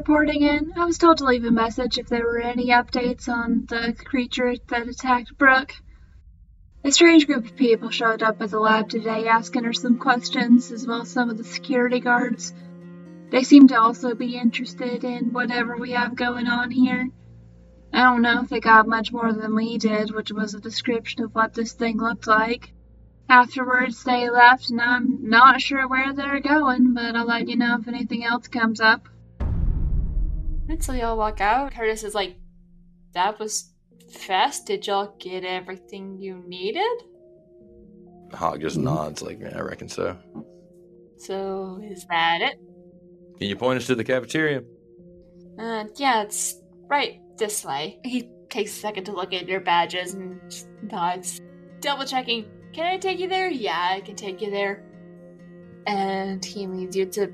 Reporting in. I was told to leave a message if there were any updates on the creature that attacked Brooke. A strange group of people showed up at the lab today asking her some questions, as well as some of the security guards. They seem to also be interested in whatever we have going on here. I don't know if they got much more than we did, which was a description of what this thing looked like. Afterwards, they left, and I'm not sure where they're going, but I'll let you know if anything else comes up. Until y'all walk out, Curtis is like, That was fast. Did y'all get everything you needed? Hawk just nods, like, yeah, I reckon so. So, is that it? Can you point us to the cafeteria? Uh, yeah, it's right this way. He takes a second to look at your badges and nods. Double checking. Can I take you there? Yeah, I can take you there. And he leads you to a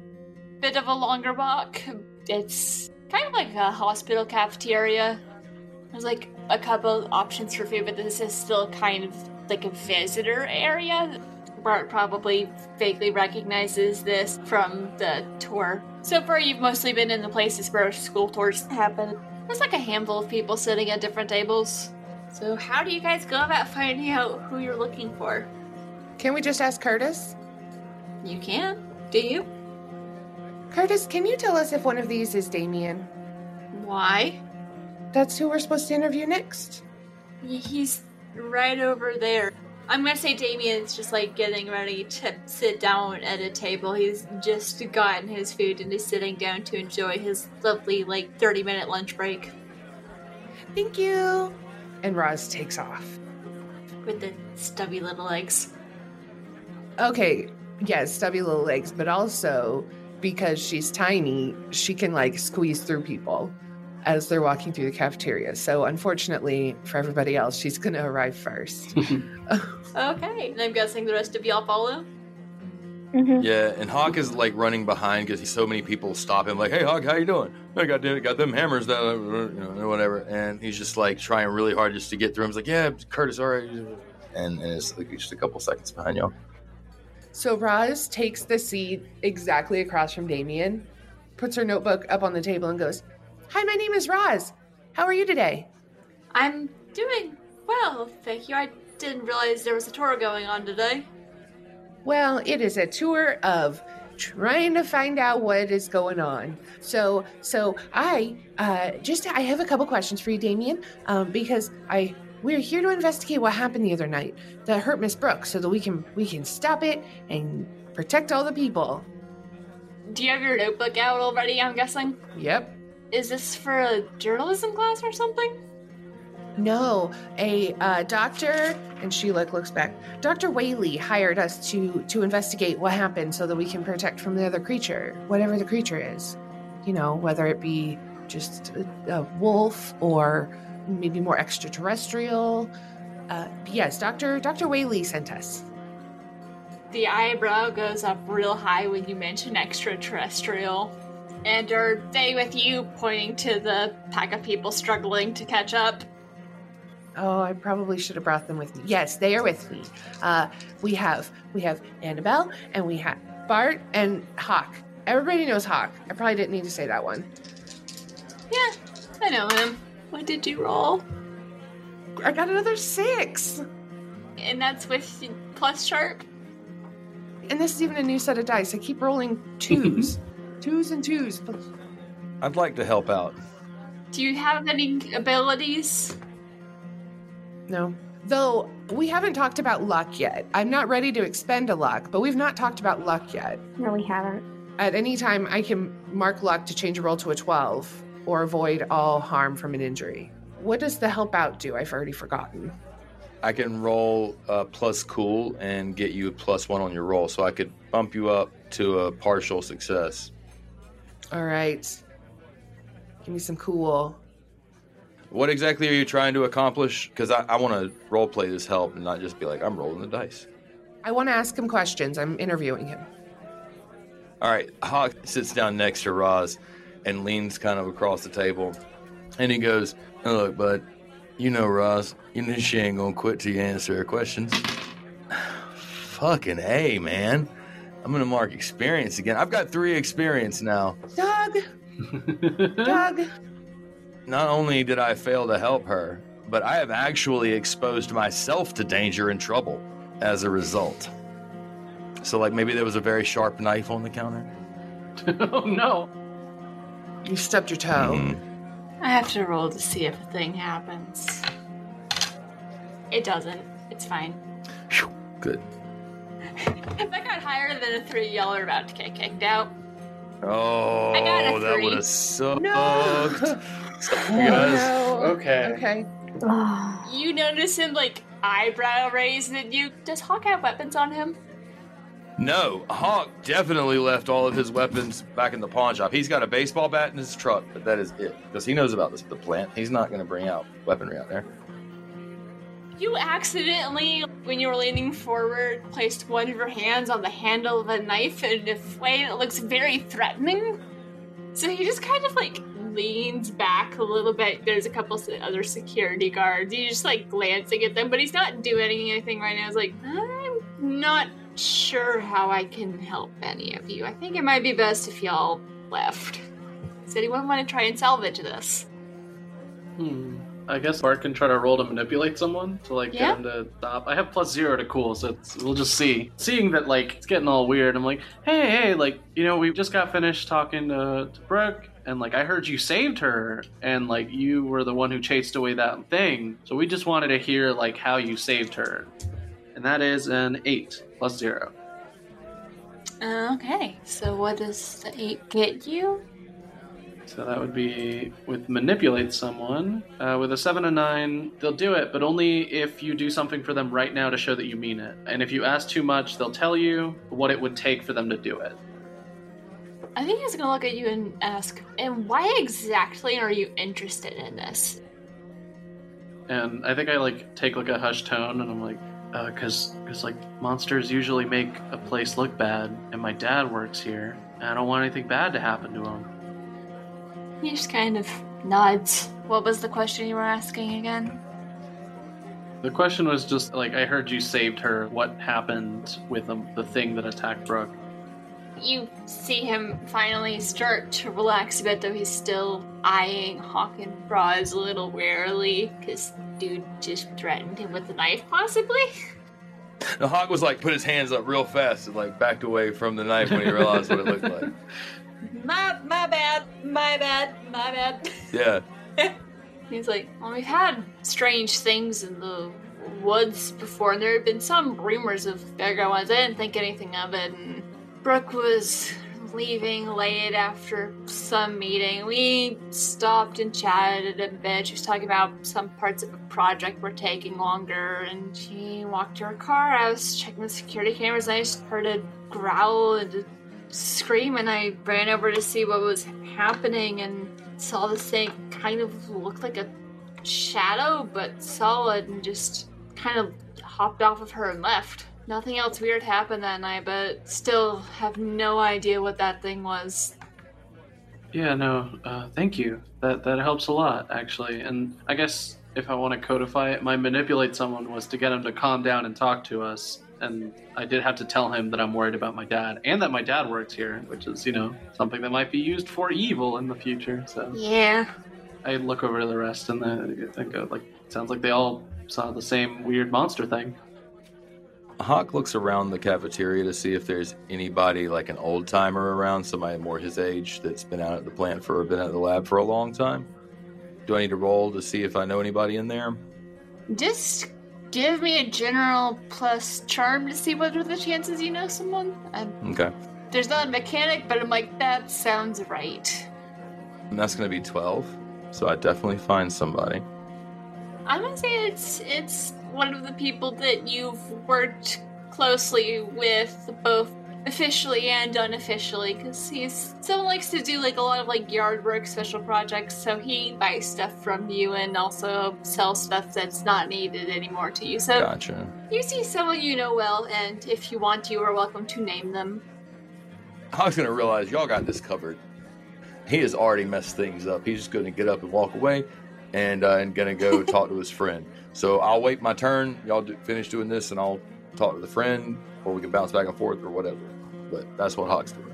bit of a longer walk. It's kind of like a hospital cafeteria. There's like a couple options for food, but this is still kind of like a visitor area. Bart probably vaguely recognizes this from the tour. So far, you've mostly been in the places where school tours happen. There's like a handful of people sitting at different tables. So, how do you guys go about finding out who you're looking for? Can we just ask Curtis? You can. Do you? Curtis, can you tell us if one of these is Damien? Why? That's who we're supposed to interview next. He's right over there. I'm gonna say Damien's just like getting ready to sit down at a table. He's just gotten his food and is sitting down to enjoy his lovely, like, 30 minute lunch break Thank you. And Roz takes off. with the stubby little legs. Okay, yes, stubby little legs, but also because she's tiny, she can like squeeze through people as they're walking through the cafeteria. So, unfortunately for everybody else, she's going to arrive first. Okay, and I'm guessing the rest of y'all follow? Yeah, and Hawk is like running behind because so many people stop him, like, "Hey, Hawk, how you doing? I got them, got them hammers, that uh, you know, whatever." And he's just like trying really hard just to get through. him. He's like, "Yeah, Curtis, all right." And and it's like just a couple seconds behind y'all. So Roz takes the seat exactly across from Damien, puts her notebook up on the table, and goes, Hi, my name is Roz. How are you today? I'm doing well, thank you. I didn't realize there was a tour going on today. Well, it is a tour of trying to find out what is going on. So, so I uh, just I have a couple questions for you, Damien, um, because I we're here to investigate what happened the other night that hurt Miss Brooks, so that we can we can stop it and protect all the people. Do you have your notebook out already, I'm guessing? Yep. Is this for a journalism class or something? No, a uh, doctor, and she like looks back. Doctor Whaley hired us to to investigate what happened, so that we can protect from the other creature, whatever the creature is. You know, whether it be just a, a wolf or maybe more extraterrestrial. Uh, yes, Doctor Doctor Whaley sent us. The eyebrow goes up real high when you mention extraterrestrial. And are they with you, pointing to the pack of people struggling to catch up? Oh, I probably should have brought them with me. Yes, they are with me. Uh, we have we have Annabelle and we have Bart and Hawk. Everybody knows Hawk. I probably didn't need to say that one. Yeah, I know him. What did you roll? I got another six. And that's with plus sharp? And this is even a new set of dice. I keep rolling twos. twos and twos. I'd like to help out. Do you have any abilities? no. Though we haven't talked about luck yet. I'm not ready to expend a luck, but we've not talked about luck yet. No, we haven't. At any time, I can mark luck to change a roll to a 12 or avoid all harm from an injury. What does the help out do? I've already forgotten. I can roll uh, plus cool and get you a plus one on your roll, so I could bump you up to a partial success. All right. Give me some cool. What exactly are you trying to accomplish? Because I, I want to role play this help and not just be like, I'm rolling the dice. I want to ask him questions. I'm interviewing him. All right, Hawk sits down next to Roz and leans kind of across the table. And he goes, "Now Look, bud, you know Roz, you know she ain't gonna quit till you answer her questions. Fucking A, man. I'm gonna mark experience again. I've got three experience now. Doug, Doug. Not only did I fail to help her, but I have actually exposed myself to danger and trouble as a result. So, like, maybe there was a very sharp knife on the counter. oh no! You stubbed your toe. Mhm. I have to roll to see if a thing happens. It doesn't. It's fine. Phew, Good. If I got higher than a three, y'all are about to get kicked out. Oh, I got a that three. would have sucked. No. You guys- no. Okay. Okay. You notice him like eyebrow raised at you. Does Hawk have weapons on him? No, Hawk definitely left all of his weapons back in the pawn shop. He's got a baseball bat in his truck, but that is it because he knows about this the plant. He's not going to bring out weaponry out there. You accidentally, when you were leaning forward, placed one of your hands on the handle of a knife in a way that looks very threatening. So he just kind of like leans back a little bit. There's a couple other security guards. He's just like glancing at them, but he's not doing anything right now. He's like, I'm not sure how I can help any of you. I think it might be best if y'all left. Does anyone want to try and salvage this? Hmm. I guess Bart can try to roll to manipulate someone to like Yeah. get him to stop. I have plus zero to cool, so it's, we'll just see. Seeing that like it's getting all weird, I'm like, hey, hey, like you know, we just got finished talking to, to Brooke, and like I heard you saved her, and like you were the one who chased away that thing. So we just wanted to hear like how you saved her, and that is an eight plus zero. Okay, so what does the eight get you? So that would be with manipulate someone. Uh, with a seven and nine, they'll do it, but only if you do something for them right now to show that you mean it. And if you ask too much, they'll tell you what it would take for them to do it. I think he's gonna look at you and ask, and why exactly are you interested in this? And I think I like take like a hushed tone, and I'm like, uh, cause, cause like monsters usually make a place look bad, and my dad works here, and I don't want anything bad to happen to him. He just kind of nods. What was the question you were asking again? The question was just like, I heard you saved her. What happened with the, the thing that attacked Brooke? You see him finally start to relax a bit, though he's still eyeing Hawk and Roz a little warily, because dude just threatened him with a knife, possibly. The Hawk was like put his hands up real fast and like backed away from the knife when he realized what it looked like. My, my bad, my bad, my bad. Yeah. He's like, well, we've had strange things in the woods before, and there have been some rumors of bigger ones. I didn't think anything of it, and Brooke was leaving late after some meeting. We stopped and chatted a bit. She was talking about some parts of a project were taking longer, and she walked to her car. I was checking the security cameras, and I just heard a growl and a scream, and I ran over to see what was happening, and saw this thing kind of looked like a shadow, but solid, and just kind of hopped off of her and left. Nothing else weird happened that night, but still have no idea what that thing was. Yeah, no, uh, thank you. That that helps a lot, actually. And I guess if I want to codify it, my manipulate someone was to get him to calm down and talk to us. And I did have to tell him that I'm worried about my dad and that my dad works here, which is, you know, something that might be used for evil in the future. So Yeah. I look over to the rest and then I go, like, sounds like they all saw the same weird monster thing. Hawk looks around the cafeteria to see if there's anybody like an old timer around, somebody more his age that's been out at the plant for been at the lab for a long time. Do I need to roll to see if I know anybody in there? Just give me a general plus charm to see what are the chances you know someone. i Okay. there's not a mechanic, but I'm like, that sounds right. And that's going to be 12. So I definitely find somebody. I'm gonna say it's it's one of the people that you've worked closely with, both officially and unofficially, because he's someone likes to do like a lot of like yard work, special projects. So he buys stuff from you and also sells stuff that's not needed anymore to you. So Gotcha. you see someone you know well, and if you want, you are welcome to name them. I was going to realize y'all got this covered. He has already messed things up. He's just going to get up and walk away and, uh, and to go talk to his friend. So I'll wait my turn. Y'all do, finish doing this and I'll talk to the friend or we can bounce back and forth or whatever. But that's what Hawk's doing.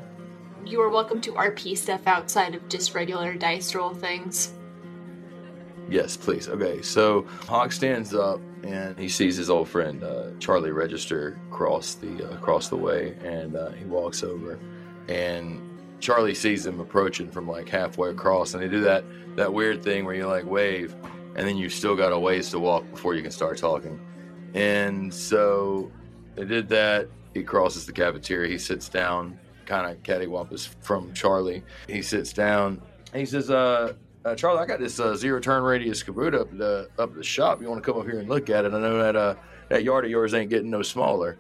you are welcome to RP stuff outside of just regular dice roll things. Yes, please. Okay, so Hawk stands up and he sees his old friend uh, Charlie Register cross the uh, across the way, and uh, he walks over, and Charlie sees him approaching from like halfway across, and they do that that weird thing where you like wave, and then you still got a ways to walk before you can start talking, and so they did that. He crosses the cafeteria. He sits down, kind of cattywampus from Charlie. He sits down. He says, uh, uh, Charlie, I got this uh, zero turn radius Kubota up the up the shop. You want to come up here and look at it? I know that uh, that yard of yours ain't getting no smaller.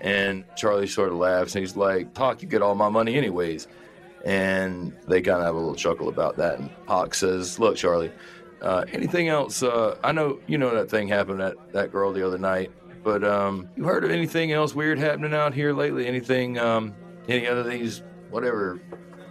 And Charlie sort of laughs and he's like, "Talk, you get all my money anyways." And they kind of have a little chuckle about that. And Hawk says, "Look, Charlie, uh, anything else? Uh, I know you know that thing happened that that girl the other night, but um, you heard of anything else weird happening out here lately? Anything? Um, any other these whatever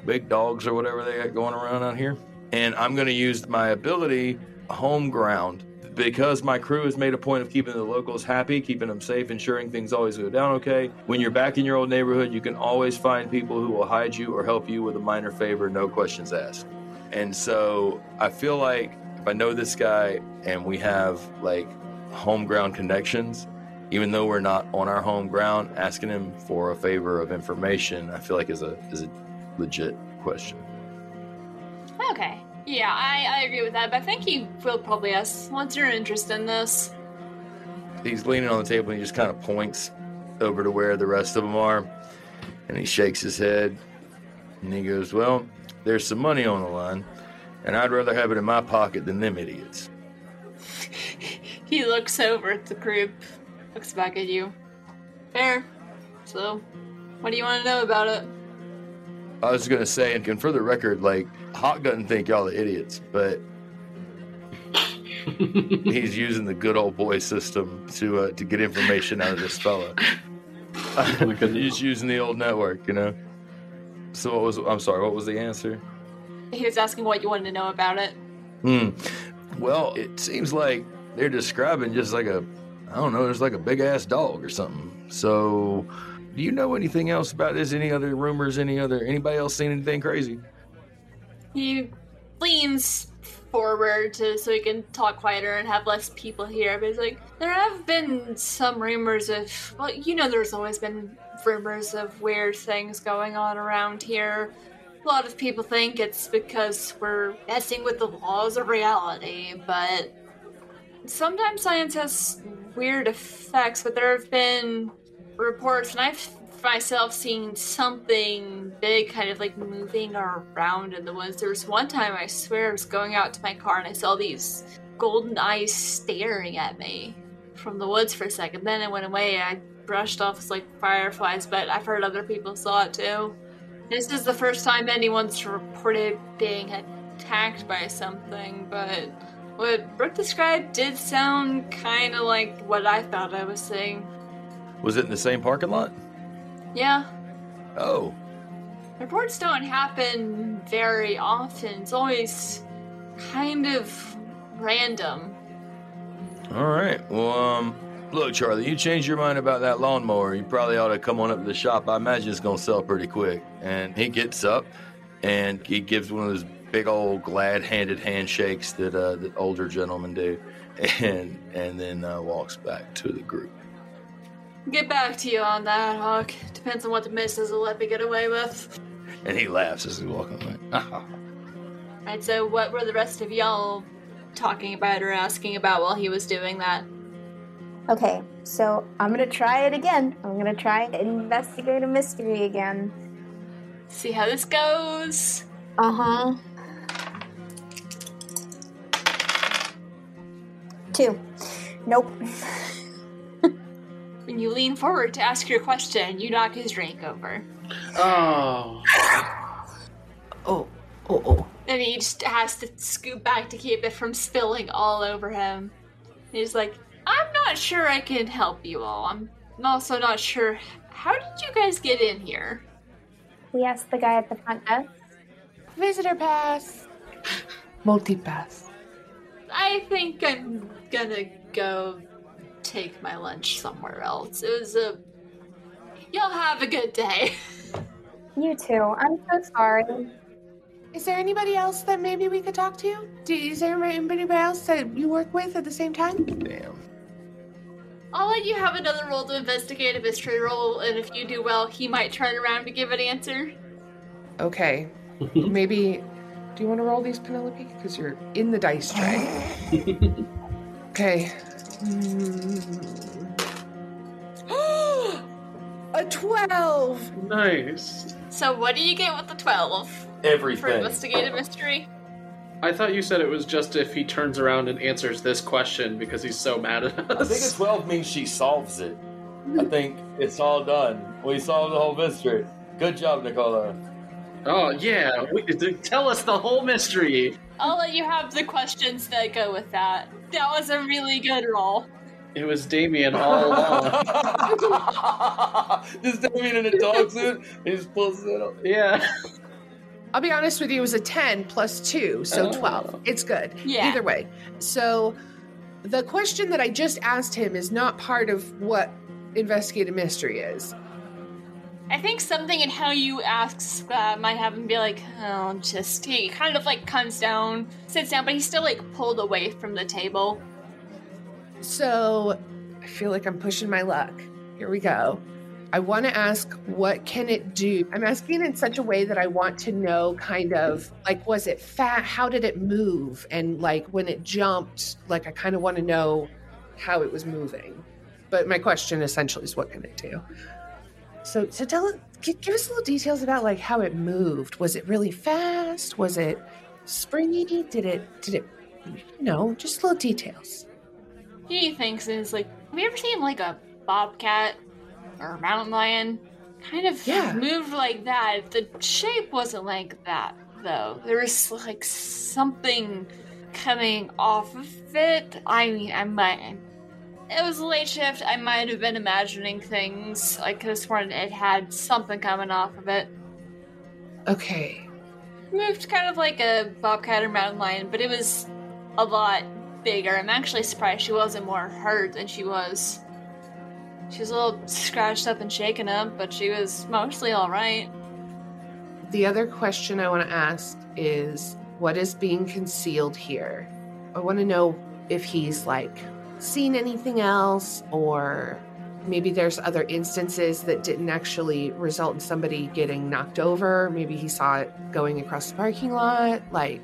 big dogs or whatever they got going around out here?" and I'm going to use my ability home ground because my crew has made a point of keeping the locals happy, keeping them safe, ensuring things always go down okay. When you're back in your old neighborhood, you can always find people who will hide you or help you with a minor favor, no questions asked. And so I feel like if I know this guy and we have like home ground connections, even though we're not on our home ground, asking him for a favor of information, I feel like is a is a legit question. Okay. Yeah, I, I agree with that, but I think he will probably ask once you're interested in this. He's leaning on the table and he just kind of points over to where the rest of them are. And he shakes his head and he goes, Well, there's some money on the line, and I'd rather have it in my pocket than them idiots. he looks over at the group, looks back at you. Fair. So, what do you want to know about it? I was gonna say, and for the record, like Hawk doesn't think y'all are idiots, but he's using the good old boy system to uh, to get information out of this fella. He's using the old network, you know. So what was? I'm sorry. What was the answer? He was asking what you wanted to know about it. Hmm. Well, it seems like they're describing just like a, I don't know, there's like a big ass dog or something. So do you know anything else about this? Any other rumors? Any other anybody else seen anything crazy? He leans forward to so he can talk quieter and have less people here. But he's like, there have been some rumors of well, you know, there's always been rumors of weird things going on around here. A lot of people think it's because we're messing with the laws of reality, but sometimes science has weird effects. But there have been reports, and I've myself seen something big kind of like moving around in the woods. There was one time I swear I was going out to my car and I saw these golden eyes staring at me from the woods for a second. Then it went away. I brushed off as like fireflies, but I've heard other people saw it too. This is the first time anyone's reported being attacked by something, but what Brooke described did sound kind of like what I thought I was seeing. Was it in the same parking lot? Yeah. Oh. Reports don't happen very often. It's always kind of random. All right. Well, um, look, Charlie, you changed your mind about that lawnmower. You probably ought to come on up to the shop. I imagine it's going to sell pretty quick. And he gets up and he gives one of those big old glad-handed handshakes that uh, that older gentlemen do, and and then uh, walks back to the group. Get back to you on that, Hawk. Depends on what the missus will let me get away with. And he laughs as he's walking away. Alright, so what were the rest of y'all talking about or asking about while he was doing that? Okay, so I'm gonna try it again. I'm gonna try and investigate a mystery again. See how this goes. Uh huh. Two. Nope. When you lean forward to ask your question, you knock his drink over. Oh. Oh, oh, oh. And he just has to scoop back to keep it from spilling all over him. He's like, I'm not sure I can help you all. I'm also not sure. How did you guys get in here? We asked the guy at the front desk. Visitor pass. Multi pass. I think I'm gonna go take my lunch somewhere else. It was a. Y'all have a good day. You too. I'm so sorry. Is there anybody else that maybe we could talk to? Do, is there anybody else that you work with at the same time? Damn. I'll let you have another roll to investigate a mystery roll, and if you do well, he might turn around to give an answer. Okay. maybe. Do you want to roll these, Penelope? Because you're in the dice tray. okay. a 12! Nice. So, what do you get with the 12 for Everything. investigate a mystery? I thought you said it was just if he turns around and answers this question because he's so mad at us. I think a us. 12 means she solves it. I think it's all done. We solved the whole mystery. Good job, Nicola. Oh yeah, we, tell us the whole mystery. I'll let you have the questions that go with that. That was a really good roll. It was Damien all along. just Damien in a dog suit. He just pulls it up. yeah. I'll be honest with you, it was a 10 plus 2, so Oh. 12. It's good. Yeah. Either way. So the question that I just asked him is not part of what investigative Mystery is. I think something in how you ask uh, might have him be like, oh, just he kind of like comes down, sits down, but he's still like pulled away from the table. So I feel like I'm pushing my luck. Here we go. I want to ask, what can it do? I'm asking in such a way that I want to know kind of like, was it fat? How did it move? And like when it jumped, like I kind of want to know how it was moving. But my question essentially is, what can it do? So, so tell it, give us little details about like how it moved. Was it really fast? Was it springy? Did it, did it, you know, just little details. He thinks is like, have you ever seen like a bobcat or a mountain lion? Kind of Yeah. moved like that. The shape wasn't like that though. There was like something coming off of it. I mean, I might. It was a late shift. I might have been imagining things. I could have sworn it had something coming off of it. Okay. moved kind of like a bobcat or mountain lion, but it was a lot bigger. I'm actually surprised she wasn't more hurt than she was. She was a little scratched up and shaken up, but she was mostly all right. The other question I want to ask is what is being concealed here? I want to know if he's like seen anything else or maybe there's other instances that didn't actually result in somebody getting knocked over. Maybe he saw it going across the parking lot. Like,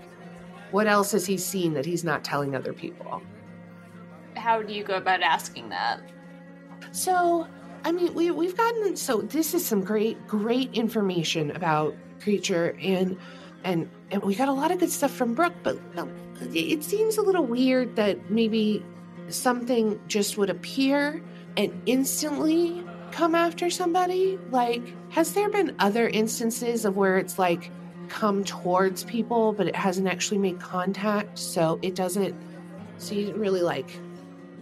what else has he seen that he's not telling other people? How do you go about asking that? So, I mean, we we've gotten so this is some great great information about creature and and and we got a lot of good stuff from Brooke, but it seems a little weird that maybe something just would appear and instantly come after somebody. Like, has there been other instances of where it's like come towards people, but it hasn't actually made contact, so it doesn't so you didn't really like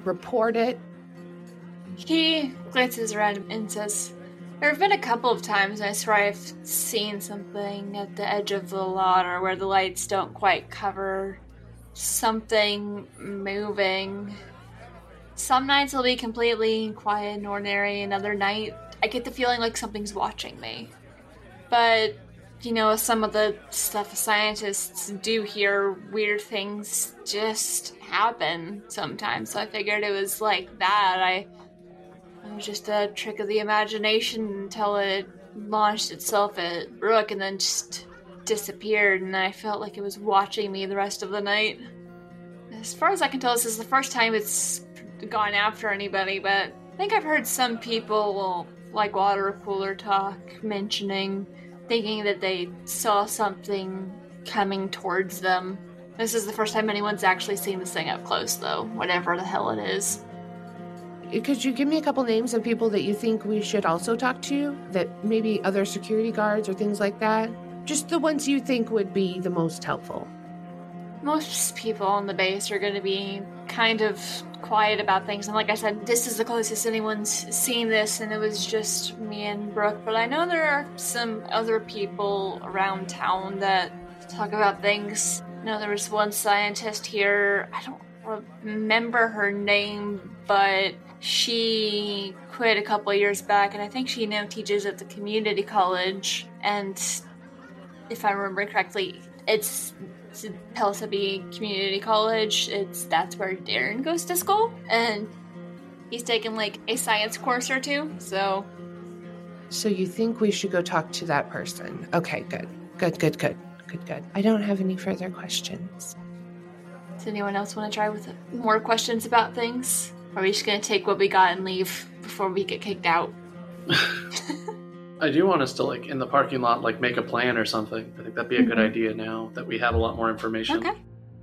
report it He glances around and says, There have been a couple of times I swear I've seen something at the edge of the lot or where the lights don't quite cover. Something moving. Some nights it'll be completely quiet and ordinary, another night I get the feeling like something's watching me. But, you know, some of the stuff scientists do hear, weird things just happen sometimes. So I figured it was like that. I it was just a trick of the imagination until it launched itself at Brooke and then just disappeared, and I felt like it was watching me the rest of the night. As far as I can tell, this is the first time it's gone after anybody, but I think I've heard some people, like water cooler talk, mentioning, thinking that they saw something coming towards them. This is the first time anyone's actually seen this thing up close, though, whatever the hell it is. Could you give me a couple names of people that you think we should also talk to? That maybe other security guards or things like that? Just the ones you think would be the most helpful. most people on the base are going to be kind of quiet about things. And like I said, this is the closest anyone's seen this, and it was just me and Brooke. But I know there are some other people around town that talk about things. You know, there was one scientist here. I don't remember her name, but She quit a couple years back, and I think she now teaches at the community college. And if I remember correctly, it's, it's Pelisabi Community College. It's that's where Darren goes to school, and he's taken like a science course or two. So, so you think we should go talk to that person? Okay, good, good, good, good, good, good. I don't have any further questions. Does anyone else want to try with more questions about things? Or are we just gonna take what we got and leave before we get kicked out? I do want us to like in the parking lot like make a plan or something. I think that'd be a good Mm-hmm. idea now that we have a lot more information. Okay.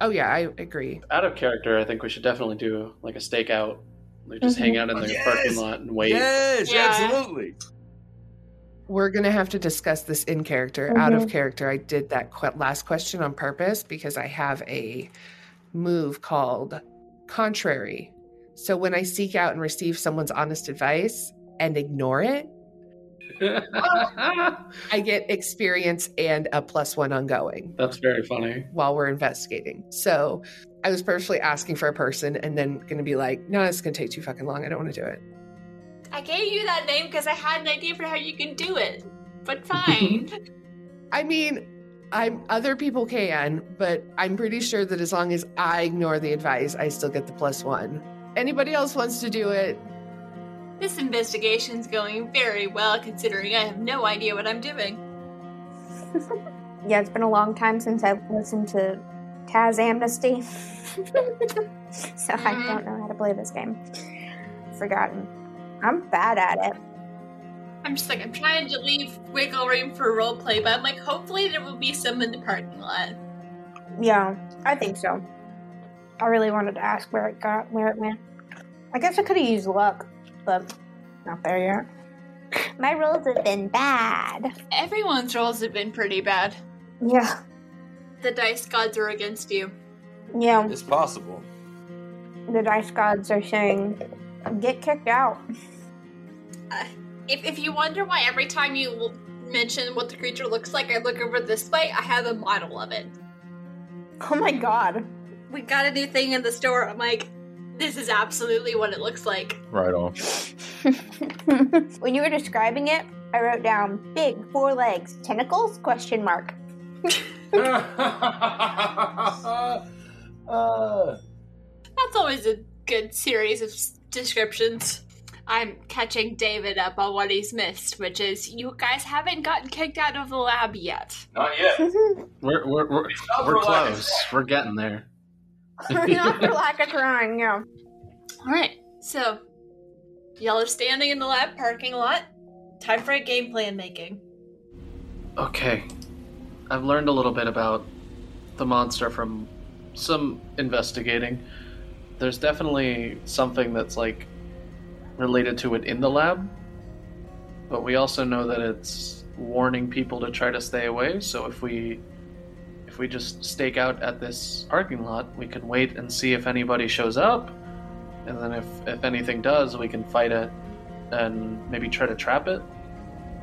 Oh yeah, I agree. Out of character, I think we should definitely do like a stakeout. Like just Mhm. hang out in the Yes! parking lot and wait. Yes, Yeah. absolutely. We're gonna have to discuss this in character. Out of Mhm. character, I did that que- last question on purpose because I have a move called contrary. So when I seek out and receive someone's honest advice and ignore it, I get experience and a plus one ongoing That's very funny. while we're investigating. So I was purposely asking for a person and then going to be like, no, it's going to take too fucking long. I don't want to do it. I gave you that name because I had an idea for how you can do it. But fine. I mean, I'm other people can, but I'm pretty sure that as long as I ignore the advice, I still get the plus one. Anybody else wants to do it? This investigation's going very well considering I have no idea what I'm doing. Yeah, it's been a long time since I've listened to Taz Amnesty. so I Mhm. don't know how to play this game. Forgotten. I'm bad at it. I'm just like, I'm trying to leave wiggle room for roleplay, but I'm like, hopefully there will be some in the parking lot. Yeah, I think so. I really wanted to ask where it got, where it went. I guess I could have used luck, but not there yet. My rolls have been bad. Everyone's rolls have been pretty bad. Yeah, The dice gods are against you. yeah. It's possible. The dice gods are saying, "Get kicked out." Uh, if, if you wonder why every time you mention what the creature looks like, I look over this way, I have a model of it. Oh my god. We got a new thing in the store. I'm like, this is absolutely what it looks like. Right on. when you were describing it, I wrote down big four legs, tentacles? Question mark. uh, That's always a good series of descriptions. I'm catching David up on what he's missed, which is you guys haven't gotten kicked out of the lab yet. not yet. We're we're we're, we're for lack of close. We're getting there. Not for lack of trying, yeah. Alright, so y'all are standing in the lab parking lot. Time for a game plan making. Okay. I've learned a little bit about the monster from some investigating. There's definitely something that's like related to it in the lab. But we also know that it's warning people to try to stay away, so if we if we just stake out at this parking lot, we can wait and see if anybody shows up. And then if if anything does, we can fight it and maybe try to trap it.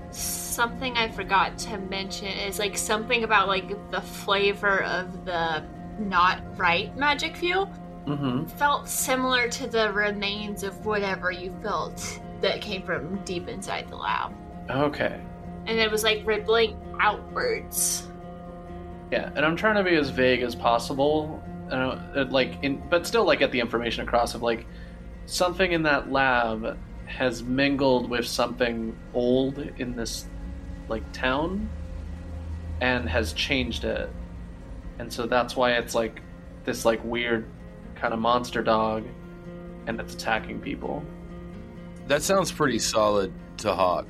Something I forgot to mention is like something about like the flavor of the not right magic fuel. Mm-hmm. felt similar to the remains of whatever you felt that came from deep inside the lab. Okay. And it was like rippling outwards. Yeah, and I'm trying to be as vague as possible. Uh, uh, like, in, but still, like, get the information across of like something in that lab has mingled with something old in this like town, and has changed it, and so that's why it's like this like weird kind of monster dog, and it's attacking people. That sounds pretty solid to Hawk.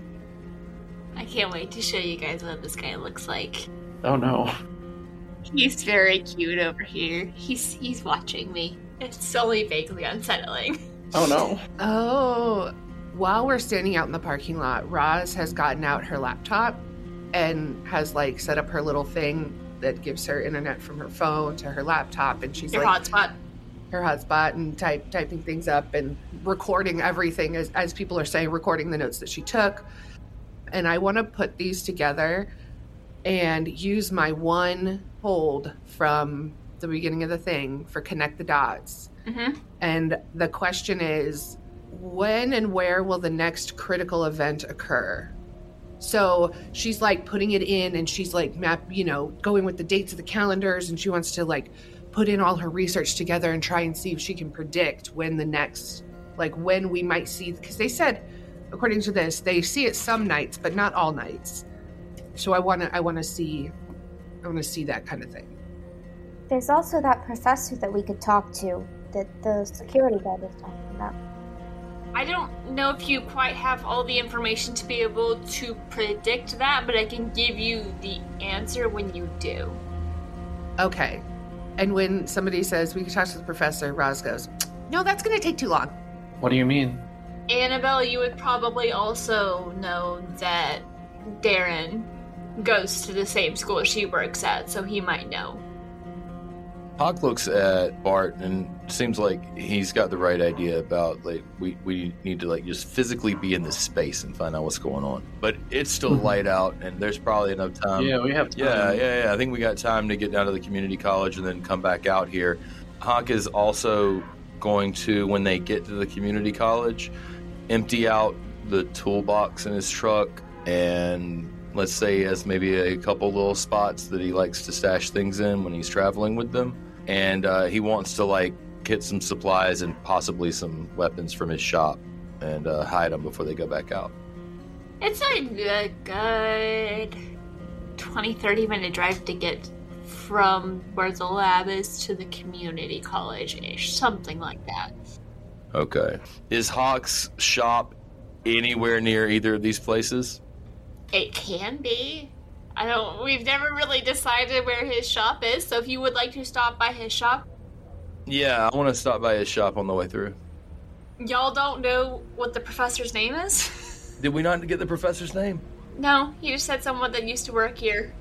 I can't wait to show you guys what this guy looks like. Oh no! He's very cute over here. He's he's watching me. It's only vaguely unsettling. Oh no! Oh, while we're standing out in the parking lot, Roz has gotten out her laptop and has like set up her little thing that gives her internet from her phone to her laptop, and she's Your like hotspot. her hotspot and type typing things up and recording everything as as people are saying, recording the notes that she took. And I want to put these together and use my one hold from the beginning of the thing for connect the dots. Mm-hmm. And the question is when and where will the next critical event occur? So she's like putting it in and she's like map, you know, going with the dates of the calendars and she wants to like put in all her research together and try and see if she can predict when the next like when we might see because they said according to this they see it some nights but not all nights. So I want to I want to see I want to see that kind of thing. There's also that professor that we could talk to that the security guard was talking about. I don't know if you quite have all the information to be able to predict that, but I can give you the answer when you do. Okay. And when somebody says we can talk to the professor, Roz goes, No, that's going to take too long. What do you mean? Annabelle, you would probably also know that Darren goes to the same school she works at, so he might know. Hawk looks at Bart and seems like he's got the right idea about like we, we need to like just physically be in this space and find out what's going on. But it's still Mm-hmm. light out and there's probably enough time. yeah, we have time. Yeah, yeah, yeah. I think we got time to get down to the community college and then come back out here. Hawk is also going to, when they get to the community college, empty out the toolbox in his truck and let's say he has maybe a couple little spots that he likes to stash things in when he's traveling with them. And uh, he wants to like get some supplies and possibly some weapons from his shop and uh, hide them before they go back out. It's a good, good 20, 30 minute drive to get from where the lab is to the community college ish, something like that. Okay. Is Hawk's shop anywhere near either of these places? It can be. I don't. We've never really decided where his shop is, so if you would like to stop by his shop, Yeah, I want to stop by his shop on the way through. y'all don't know what the professor's name is? Did we not get the professor's name? no, he just said someone that used to work here.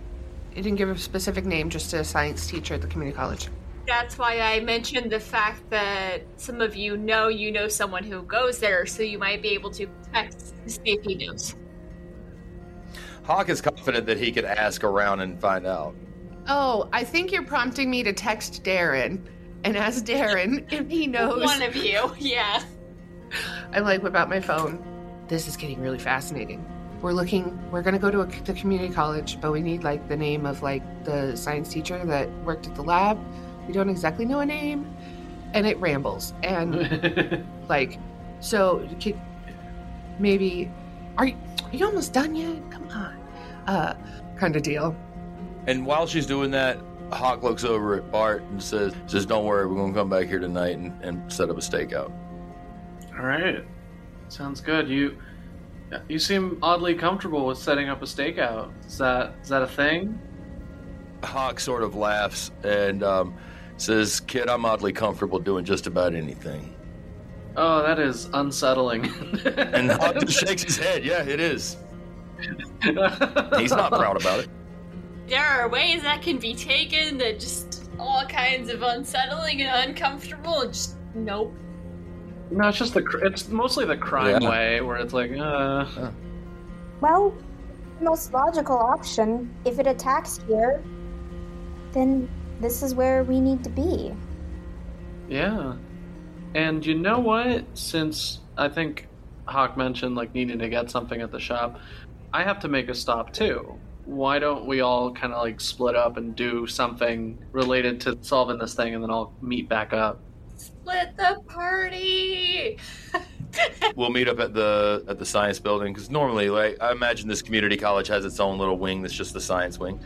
It didn't give a specific name, just a science teacher at the community college. That's why I mentioned the fact that some of you know you know someone who goes there, so you might be able to text to see if he knows. Hawk is confident that he could ask around and find out. Oh, I think you're prompting me to text Darren and ask Darren if he knows. One of you, yeah. I'm like whip out my phone. This is getting really fascinating. We're looking. We're gonna go to a, the community college, but we need like the name of like the science teacher that worked at the lab. We don't exactly know a name, and it rambles. And like, so could, maybe are you, are you almost done yet? Come on, uh, kind of deal. And while she's doing that, Hawk looks over at Bart and says, "says Don't worry, we're gonna come back here tonight and, and set up a stakeout." All right, sounds good. You you seem oddly comfortable with setting up a stakeout. Is that is that a thing? Hawk sort of laughs and um, says, "Kid, I'm oddly comfortable doing just about anything." Oh, that is unsettling. And Hawk just shakes his head. Yeah, it is. He's not proud about it. There are ways that can be taken that just all kinds of unsettling and uncomfortable. and Just nope. No, it's just the cr- it's mostly the crime Yeah. way where it's like, uh, Well, most logical option. If it attacks here, then this is where we need to be. yeah. And you know what? Since I think Hawk mentioned like needing to get something at the shop, I have to make a stop too. Why don't we all kind of like split up and do something related to solving this thing, and then I'll meet back up. Split the party. We'll meet up at the at the science building because normally, like, I imagine this community college has its own little wing that's just the science wing.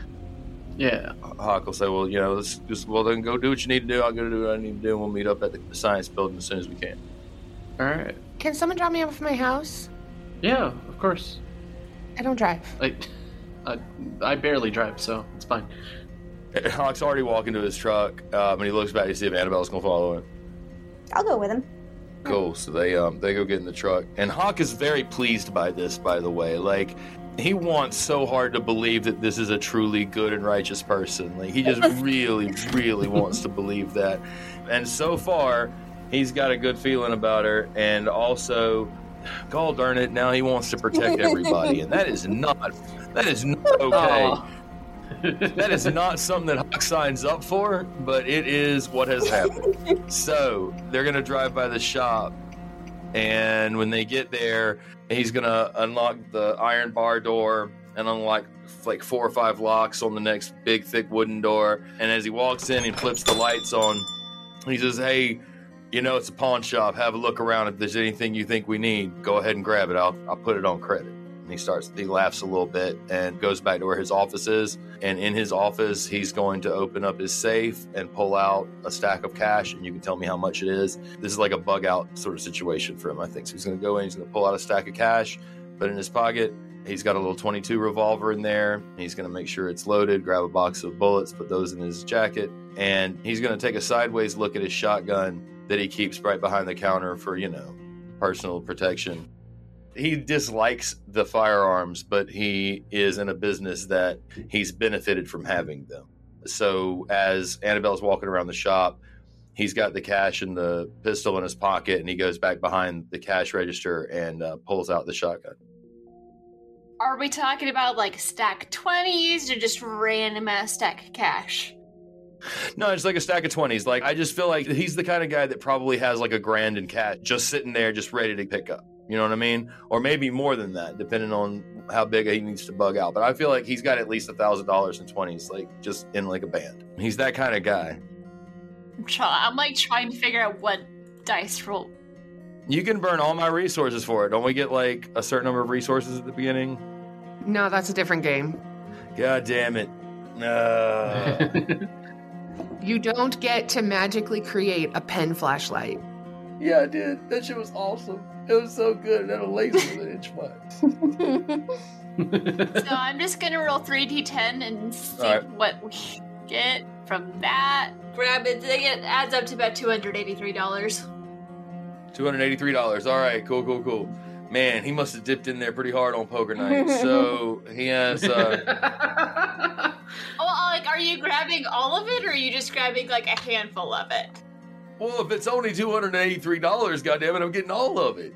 Yeah. Hawk will say, "Well, you know, let's just well then go do what you need to do. I'll go do what I need to do, and we'll meet up at the science building as soon as we can." All right. Can someone drop me off at my house? Yeah, of course. I don't drive. I, I, I barely drive, so it's fine. Hawk's already walking to his truck, um, and he looks back to see if Annabelle's gonna follow him. I'll go with him. Cool. So they um they go get in the truck, and Hawk is very pleased by this. By the way, like he wants so hard to believe that this is a truly good and righteous person. Like he just really, really wants to believe that. And so far, he's got a good feeling about her, and also, God darn it, now he wants to protect everybody, and that is not that is not okay. That is not something that Hawk signs up for, but it is what has happened. so they're gonna drive by the shop, And when they get there, he's gonna unlock the iron bar door and unlock like four or five locks on the next big thick wooden door. And as he walks in, he flips the lights on. He says, "Hey, you know it's a pawn shop. Have a look around. If there's anything you think we need, go ahead and grab it. I'll I'll put it on credit." And he starts, he laughs a little bit and goes back to where his office is. And in his office, he's going to open up his safe and pull out a stack of cash. And you can tell me how much it is. This is like a bug out sort of situation for him, I think. So he's going to go in, he's going to pull out a stack of cash, put it in his pocket. He's got a little 22 revolver in there. He's going to make sure it's loaded, grab a box of bullets, put those in his jacket. And he's going to take a sideways look at his shotgun that he keeps right behind the counter for, you know, personal protection he dislikes the firearms, but he is in a business that he's benefited from having them. So as Annabelle's walking around the shop, he's got the cash and the pistol in his pocket, and he goes back behind the cash register and uh, pulls out the shotgun. Are we talking about like stack twenties or just random ass stack of cash? No, it's like a stack of 20s. Like, I just feel like he's the kind of guy that probably has like a grand in cash just sitting there, just ready to pick up. You know what I mean? Or maybe more than that, depending on how big he needs to bug out. But I feel like he's got at least a thousand dollars in twenties, like just in like a band. He's that kind of guy. I'm, try- I'm like trying to figure out what dice roll. You can burn all my resources for it. Don't we get like a certain number of resources at the beginning? No, that's a different game. God damn it. No. Uh. you don't get to magically create a pen flashlight. Yeah, I did. That shit was awesome. It was so good. That a laser with an inch wide. so I'm just gonna roll three d10 and see right. what we get from that. Grab it. It adds up to about two hundred eighty-three dollars. Two hundred eighty-three dollars. All right. Cool. Cool. Cool. Man, he must have dipped in there pretty hard on poker night. So he has. Uh... well, like, are you grabbing all of it, or are you just grabbing like a handful of it? Well, if it's only two hundred and eighty-three dollars, goddamn it, I'm getting all of it.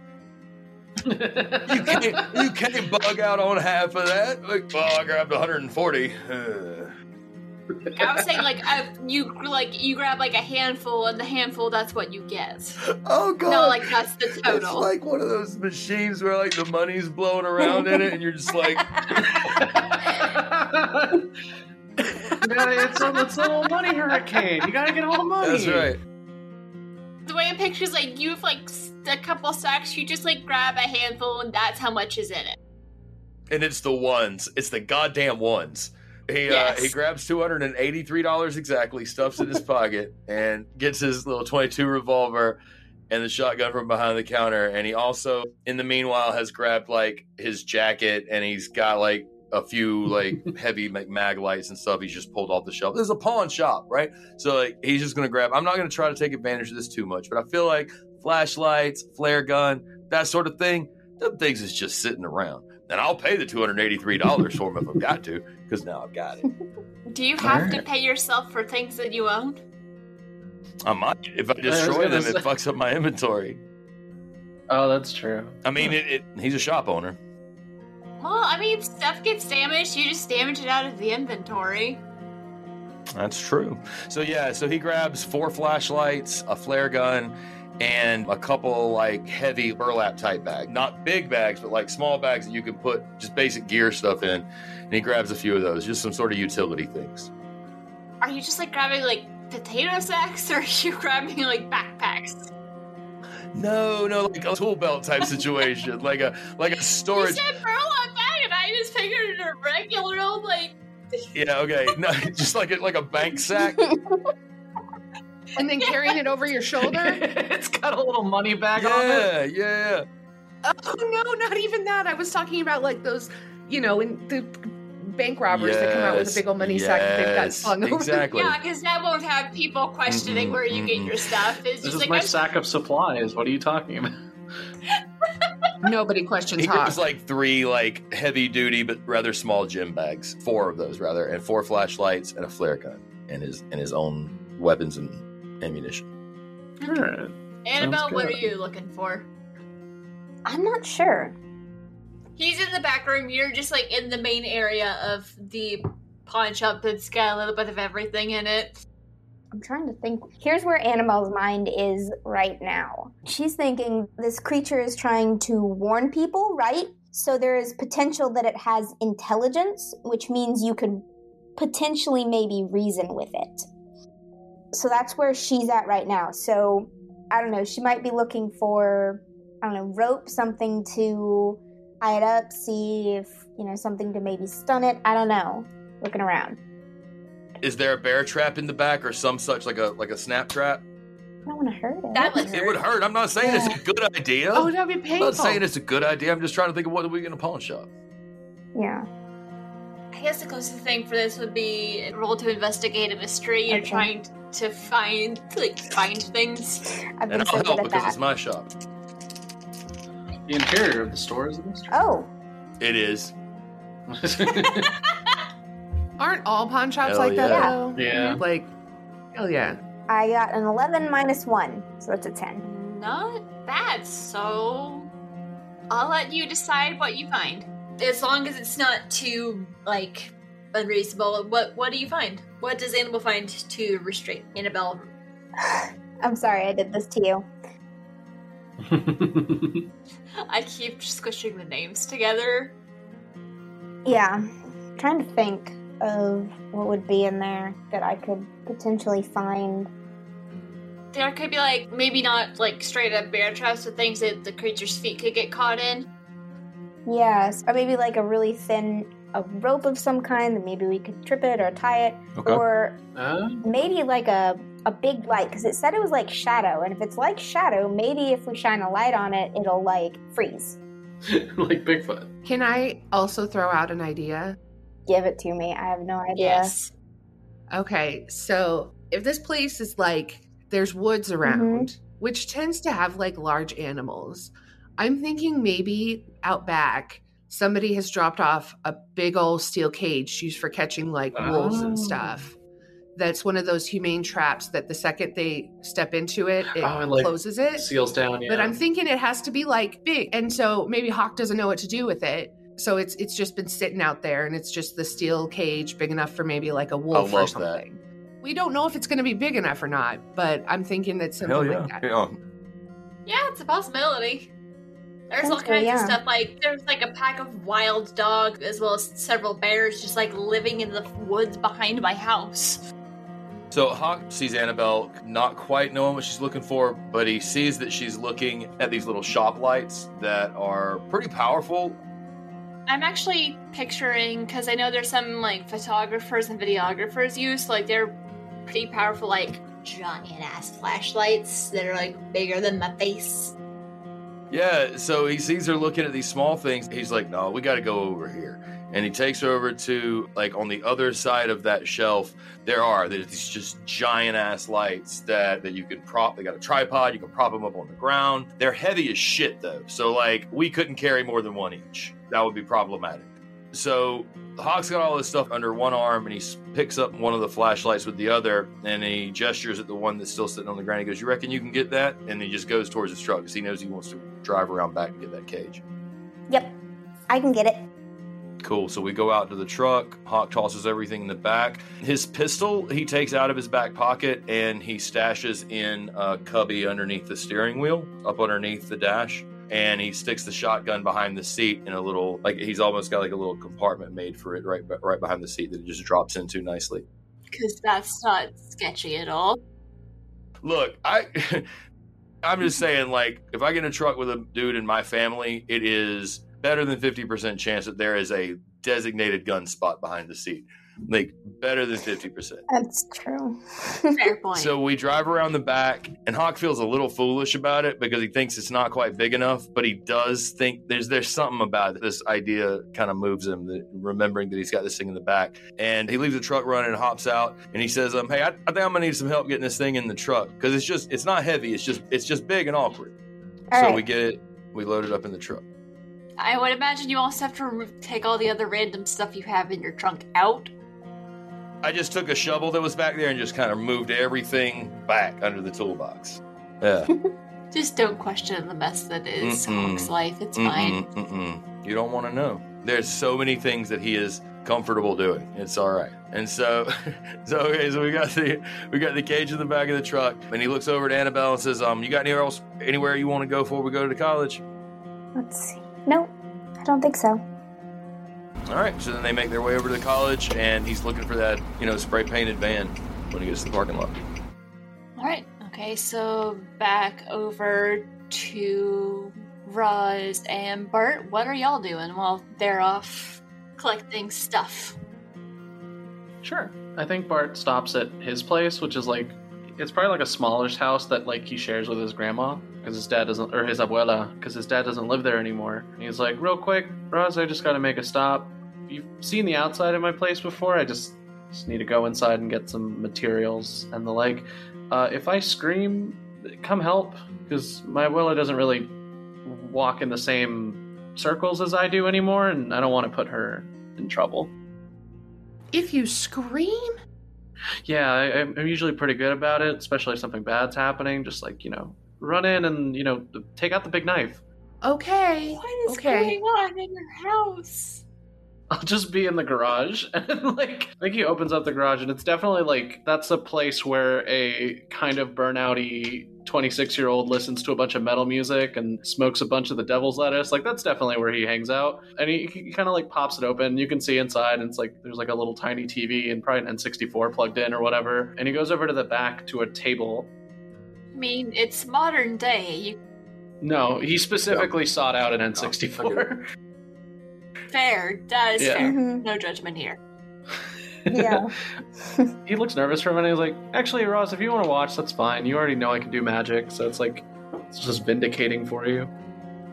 you can't you can't bug out on half of that. Like, well, I grabbed 140. I was saying like uh, you like you grab like a handful, and the handful that's what you get. Oh god! No, like that's the total. It's like one of those machines where like the money's blowing around in it, and you're just like. yeah, it's a, it's a little money hurricane. You gotta get all the money. That's right the way I picture is like you have like a couple sacks, you just like grab a handful, and that's how much is in it. And it's the ones. It's the goddamn ones. He yes. uh, he grabs two hundred and eighty three dollars exactly, stuffs it in his pocket, and gets his little twenty two revolver and the shotgun from behind the counter. And he also, in the meanwhile, has grabbed like his jacket and he's got like a few like heavy like, mag lights and stuff he's just pulled off the shelf. This is a pawn shop, right? So like he's just gonna grab. I'm not gonna try to take advantage of this too much, but I feel like flashlights, flare gun, that sort of thing, them things is just sitting around. And I'll pay the two hundred eighty three dollars for them if I've got to, because now I've got it. Do you have right. to pay yourself for things that you own? I might. If I destroy I them, say. it fucks up my inventory. Oh, that's true. I mean, it, it, he's a shop owner. Well, I mean, stuff gets damaged. You just damage it out of the inventory. That's true. So yeah, so he grabs four flashlights, a flare gun, and a couple like heavy burlap type bags. Not big bags, but like small bags that you can put just basic gear stuff in. And he grabs a few of those, just some sort of utility things. Are you just like grabbing like potato sacks or are you grabbing like backpacks? No, no, like a tool belt type situation, like a like a storage. You said burlap bag, and I just figured a regular old like. Yeah. Okay. No, just like a, like a bank sack. and then carrying it over your shoulder. it's got a little money bag yeah, on it. Yeah, yeah. Oh no, not even that. I was talking about like those, you know, in the bank robbers yes, that come out with a big old money yes, sack that they've got slung over. Exactly. Yeah, because that won't have people questioning mm-hmm, where you mm-hmm. get your stuff. It's this is like, my I'm... sack of supplies. What are you talking about? Nobody questions. He grabs like three like heavy duty but rather small gym bags, four of those rather, and four flashlights and a flare gun, and his and his own weapons and ammunition. All right. Annabelle, what are you looking for? I'm not sure. He's in the back room. You're just like in the main area of the pawn shop that's got a little bit of everything in it. I'm trying to think. Here's where Annabelle's mind is right now. She's thinking this creature is trying to warn people, right? So there is potential that it has intelligence, which means you could potentially maybe reason with it. So that's where she's at right now. So I don't know, she might be looking for, I don't know, rope, something to tie it up, see if, you know, something to maybe stun it. I don't know. Looking around. Is there a bear trap in the back or some such like a like a snap trap? I don't want to hurt it. That would It would hurt. I'm not saying Yeah. it's a good idea. Oh, that'd be painful. I'm not saying it's a good idea. I'm just trying to think of what are we going to pawn shop. Yeah. I guess the closest thing for this would be a roll to investigate a mystery. You're Okay. trying to find like find things. I've been And so I'll good help at because that. it's my shop. The interior of the store is a mystery. Oh, It is. Aren't all pawn shops Hell like that yeah. though? yeah. Mm-hmm. Like, hell yeah. I got an 11 minus 1, so that's a 10. Not bad. So I'll let you decide what you find, as long as it's not too like unreasonable. What What do you find? What does Annabelle find to restrain Annabelle? I'm sorry I did this to you. I keep squishing the names together. Yeah. I'm trying to think of what would be in there that I could potentially find. There could be like maybe not like straight up bear traps, but things that the creature's feet could get caught in. Yes, or maybe like a really thin a rope of some kind that maybe we could trip it or tie it, or Uh, maybe like a a big light because it said it was like shadow, and if it's like shadow, maybe if we shine a light on it, it'll like freeze. like Bigfoot. Can I also throw out an idea? Give it to me. I have no idea. Yes. Okay, so if this place is like there's woods mm-hmm. around, which tends to have like large animals, I'm thinking maybe out back somebody has dropped off a big old steel cage used for catching like wolves Oh. and stuff. That's one of those humane traps that the second they step into it, it Oh, like, closes it. Seals down. Yeah. But I'm thinking it has to be like big, and so maybe Hawk doesn't know what to do with it. So it's it's just been sitting out there, and it's just the steel cage big enough for maybe like a wolf or love that. something. We don't know if it's going to be big enough or not, but I'm thinking that something Hell yeah. like that. yeah. Yeah, it's a possibility. There's all Potentially, kinds yeah. of stuff like there's like a pack of wild dogs as well as several bears just like living in the woods behind my house. So Hawk sees Annabelle not quite knowing what she's looking for, but he sees that she's looking at these little shop lights that are pretty powerful. I'm actually picturing because I know there's some like photographers and videographers use like they're pretty powerful like giant ass flashlights that are like bigger than my face. Yeah, so he sees her looking at these small things. He's like, "No, we got to go over here." And he takes her over to like on the other side of that shelf. There are there's these just giant ass lights that that you can prop. They got a tripod. You can prop them up on the ground. They're heavy as shit though. So like we couldn't carry more than one each. That would be problematic. So Hawk's got all this stuff under one arm, and he picks up one of the flashlights with the other, and he gestures at the one that's still sitting on the ground. He goes, "You reckon you can get that?" And he just goes towards his truck because he knows he wants to drive around back and get that cage. Yep, I can get it. Cool. So we go out to the truck. Hawk tosses everything in the back. His pistol he takes out of his back pocket and he stashes in a cubby underneath the steering wheel, up underneath the dash. And he sticks the shotgun behind the seat in a little, like he's almost got like a little compartment made for it right, right behind the seat that it just drops into nicely. Because that's not sketchy at all. Look, I, I'm just saying, like, if I get in a truck with a dude in my family, it is better than 50% chance that there is a designated gun spot behind the seat. Like, better than 50%. That's true. Fair point. So we drive around the back, and Hawk feels a little foolish about it because he thinks it's not quite big enough, but he does think there's there's something about it. This idea kind of moves him, that, remembering that he's got this thing in the back. And he leaves the truck running and hops out, and he says, "Um, hey, I, I think I'm gonna need some help getting this thing in the truck because it's just it's not heavy. It's just it's just big and awkward." All so right. we get it, we load it up in the truck. I would imagine you also have to re- take all the other random stuff you have in your trunk out. I just took a shovel that was back there and just kind of moved everything back under the toolbox. Yeah. Just don't question the mess that is Mm-mm. Hawk's life. It's fine. Mm-mm, mm-mm. You don't want to know. There's so many things that he is comfortable doing. It's all right. And so, so okay, so we got the we got the cage in the back of the truck, and he looks over at Annabelle and says, "Um, you got anywhere else, anywhere you want to go before we go to college?" Let's see. No, I don't think so. All right, so then they make their way over to the college, and he's looking for that, you know, spray painted van when he gets to the parking lot. All right. Okay, so back over to Roz and Bart. What are y'all doing while they're off collecting stuff? Sure. I think Bart stops at his place, which is like it's probably like a smallish house that like he shares with his grandma because his dad doesn't or his abuela because his dad doesn't live there anymore. And he's like, real quick, Roz, I just got to make a stop. You've seen the outside of my place before. I just just need to go inside and get some materials and the like. Uh, if I scream, come help because my abuela doesn't really walk in the same circles as I do anymore, and I don't want to put her in trouble. If you scream, yeah, I, I'm usually pretty good about it, especially if something bad's happening. Just like you know, run in and you know, take out the big knife. Okay. What is okay. going on in your house? I'll just be in the garage and like I think he opens up the garage and it's definitely like that's a place where a kind of burnouty 26 year old listens to a bunch of metal music and smokes a bunch of the devil's lettuce like that's definitely where he hangs out and he, he kind of like pops it open you can see inside and it's like there's like a little tiny tv and probably an n64 plugged in or whatever and he goes over to the back to a table I mean, it's modern day. You no he specifically sought out an n64 fair. That is Yeah. fair. Mhm. No judgment here. Yeah. he looks nervous for a minute. He's like, "Actually, Roz, if you want to watch, that's fine. You already know I can do magic, so it's like it's just vindicating for you."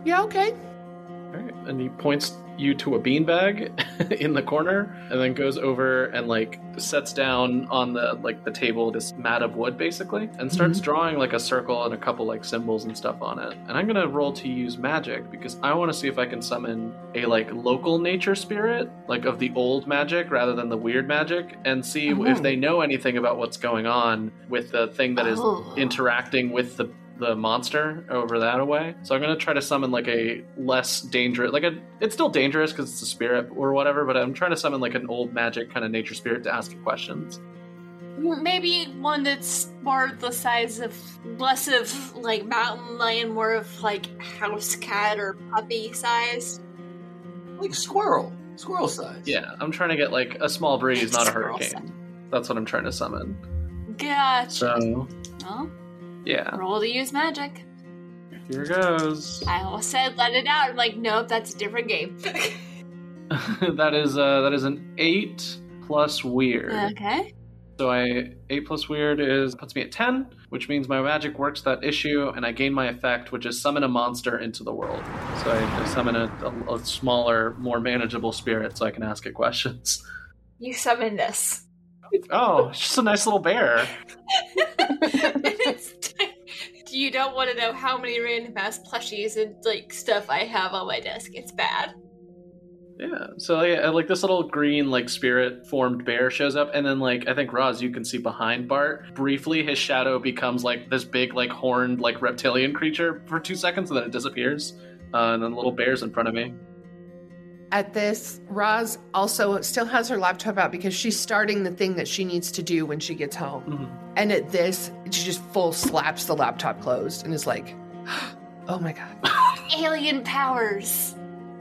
Yeah, okay. All right. And he points you to a beanbag in the corner, and then goes over and like sets down on the like the table this mat of wood basically, and starts mm-hmm. drawing like a circle and a couple like symbols and stuff on it. And I'm gonna roll to use magic because I want to see if I can summon a like local nature spirit, like of the old magic rather than the weird magic, and see Oh. if they know anything about what's going on with the thing that is Oh. interacting with the the monster over that away. So I'm gonna try to summon like a less dangerous, like a. It's still dangerous because it's a spirit or whatever, but I'm trying to summon like an old magic kind of nature spirit to ask it questions. Maybe one that's more the size of less of like mountain lion, more of like house cat or puppy size. Like squirrel, squirrel size. Yeah, I'm trying to get like a small breeze, not a Squirrel hurricane. That's what I'm trying to summon. Gotcha. So well, yeah, roll to use magic. here goes. I almost said let it out. I'm like, nope, that's a different game. that is uh that is an eight plus weird. okay. So I eight plus weird is puts me at ten, which means my magic works that issue, and I gain my effect, which is summon a monster into the world. So I, I summon a, a, a smaller, more manageable spirit, so I can ask it questions. You summon this. Oh, it's just a nice little bear. It's- you don't want to know how many random ass plushies and like stuff I have on my desk. It's bad. Yeah. So yeah, like this little green like spirit formed bear shows up, and then like I think Roz, you can see behind Bart. Briefly, his shadow becomes like this big like horned like reptilian creature for two seconds, and then it disappears. Uh, and then the little bear's in front of me. At this, Roz also still has her laptop out because she's starting the thing that she needs to do when she gets home. Mhm. And at this, she just full slaps the laptop closed and is like, oh my God. Alien powers.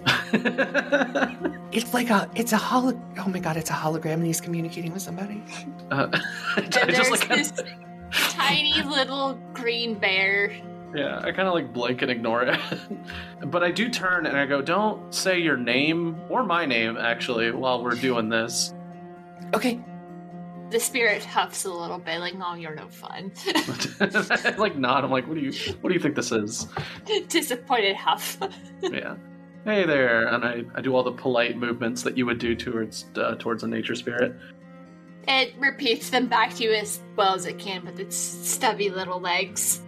It's like a, it's a holo, oh my God, it's a hologram and he's communicating with somebody. Uh, I And just there's like this tiny little green bear. Yeah, I kind of like blink and ignore it, but I do turn and I go, "Don't say your name or my name actually while we're doing this." Okay. The spirit huffs a little bit, like, "No, you're no fun." Like nod. I'm like, "What do you what do you think this is?" Disappointed huff. yeah. Hey there, and I, I do all the polite movements that you would do towards uh, towards a nature spirit. It repeats them back to you as well as it can with its stubby little legs.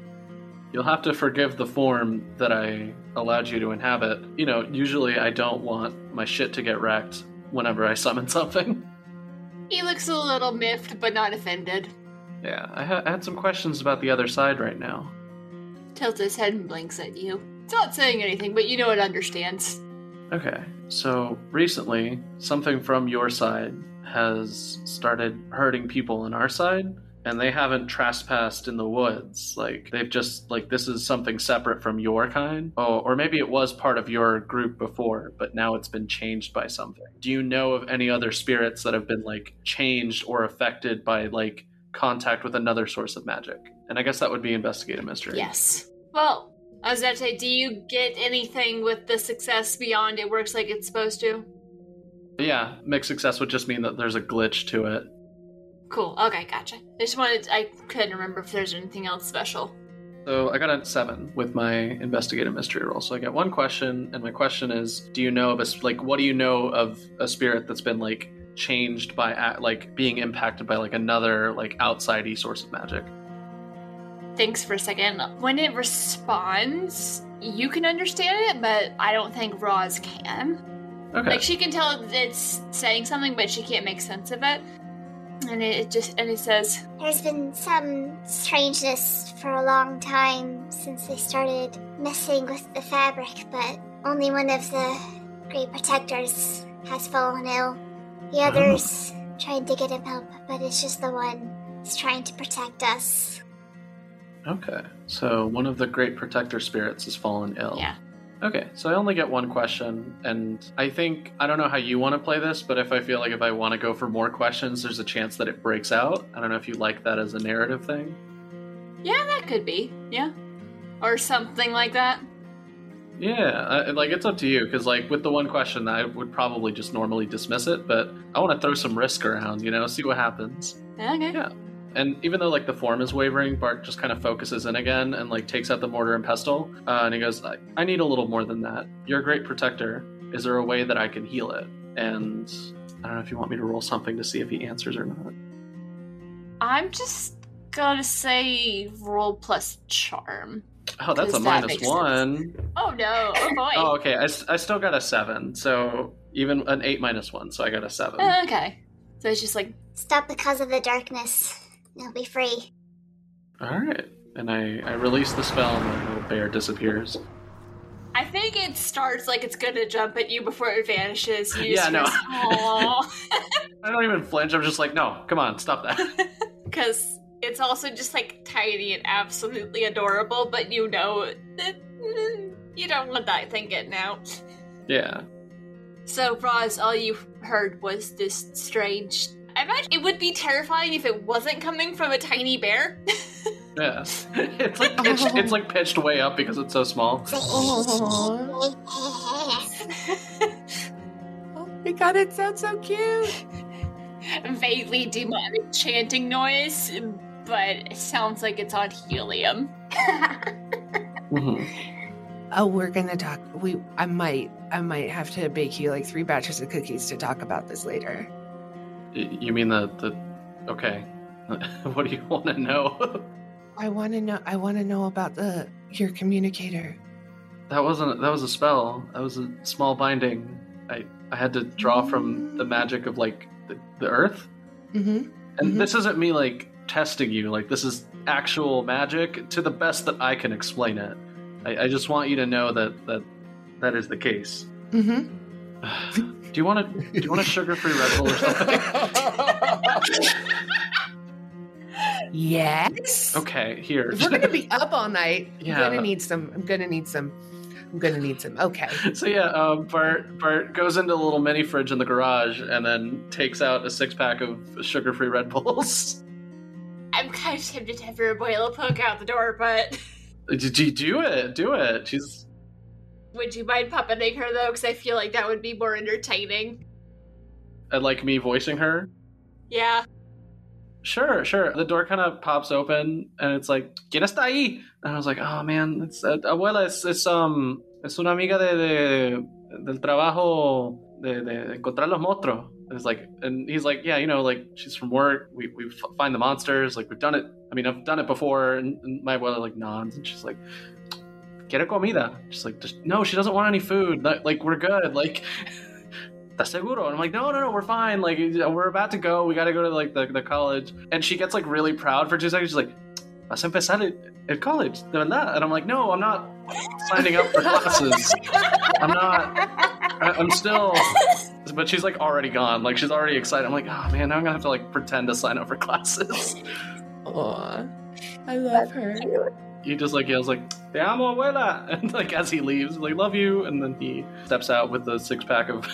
You'll have to forgive the form that I allowed you to inhabit. You know, usually I don't want my shit to get wrecked whenever I summon something. He looks a little miffed, but not offended. Yeah, I, ha- I had some questions about the other side right now. Tilts his head and blinks at you. It's not saying anything, but you know it understands. Okay, so recently, something from your side has started hurting people on our side, and they haven't trespassed in the woods. Like, they've just, like, this is something separate from your kind. Oh, or maybe it was part of your group before, but now it's been changed by something. Do you know of any other spirits that have been, like, changed or affected by, like, contact with another source of magic? And I guess that would be investigate a mystery. Yes. Well, I was going to say, do you get anything with the success beyond it works like it's supposed to? Yeah, mixed success would just mean that there's a glitch to it. Cool. Okay, gotcha. I just wanted, I couldn't remember if there's anything else special. So I got a seven with my investigative mystery roll. So I got one question, and my question is: Do you know of a like? What do you know of a spirit that's been like changed by like being impacted by like another like outsidey source of magic? Thanks for a second. When it responds, you can understand it, but I don't think Roz can. Okay. Like she can tell it's saying something, but she can't make sense of it. And it just and it says There's been some strangeness for a long time since they started messing with the fabric, but only one of the great protectors has fallen ill. The uh-huh. others oh. tried to get him help, but it's just the one who's trying to protect us. Okay. So one of the great protector spirits has fallen ill. Yeah. Okay, so I only get one question, and I think I don't know how you want to play this, but if I feel like if I want to go for more questions, there's a chance that it breaks out. I don't know if you like that as a narrative thing. Yeah, that could be. Yeah, or something like that. Yeah, I, like it's up to you because like with the one question, I would probably just normally dismiss it, but I want to throw some risk around, you know, see what happens. Okay. Yeah. And even though like the form is wavering, Bart just kind of focuses in again and like takes out the mortar and pestle, uh, and he goes, I-, "I need a little more than that. You're a great protector. Is there a way that I can heal it?" And I don't know if you want me to roll something to see if he answers or not. I'm just gonna say roll plus charm. Oh, that's a minus one. Sense. Oh no! Oh boy. oh, okay. I, I still got a seven, so even an eight minus one, so I got a seven. Uh, okay. So it's just like stop because of the darkness. You'll be free. Alright. And I, I release the spell and the little bear disappears. I think it starts like it's gonna jump at you before it vanishes. You yeah, no. I don't even flinch. I'm just like, no, come on, stop that. Because it's also just like tiny and absolutely adorable, but you know mm, you don't want that thing getting out. Yeah. So, Roz, all you heard was this strange I imagine it would be terrifying if it wasn't coming from a tiny bear. yeah, it's like pitched, it's like pitched way up because it's so small. oh my god, it sounds so cute. Vaguely demonic chanting noise, but it sounds like it's on helium. mm-hmm. Oh, we're gonna talk. We, I might, I might have to bake you like three batches of cookies to talk about this later. You mean the the? Okay. what do you want to know? I want to know. I want to know about the your communicator. That wasn't. That was a spell. That was a small binding. I I had to draw from the magic of like the, the earth. Mm-hmm. And mm-hmm. this isn't me like testing you. Like this is actual magic to the best that I can explain it. I, I just want you to know that that that is the case. Mm-hmm. Do you want to? Do you want a sugar-free Red Bull or something? yes. Okay, here. If we're gonna be up all night. Yeah. I'm gonna need some. I'm gonna need some. I'm gonna need some. Okay. So yeah, um, Bart Bart goes into a little mini fridge in the garage and then takes out a six pack of sugar-free Red Bulls. I'm kind of tempted to have her abuela poke out the door, but. Do, do it. Do it. She's would you mind puppeting her though? Because I feel like that would be more entertaining. And like me voicing her? Yeah. Sure, sure. The door kind of pops open and it's like, ¿Quién está ahí? And I was like, oh man, it's uh, abuela, it's, es, um, es una amiga de, de del trabajo de, de encontrar los monstruos. And it's like, and he's like, yeah, you know, like she's from work. We we find the monsters. Like we've done it. I mean, I've done it before. And, and my abuela like nods and she's like, quiere comida. She's like, just, no, she doesn't want any food. Like, we're good. Like, ¿estás seguro? And I'm like, no, no, no, we're fine. Like, we're about to go. We got to go to like the, the college. And she gets like really proud for two seconds. She's like, vas a empezar at, college, de verdad? And I'm like, no, I'm not signing up for classes. I'm not. I- I'm still, but she's like already gone. Like she's already excited. I'm like, oh man, now I'm gonna have to like pretend to sign up for classes. Aw, I love her. Cute. He just like yells like "Te amo, abuela," and like as he leaves, like "Love you," and then he steps out with a six pack of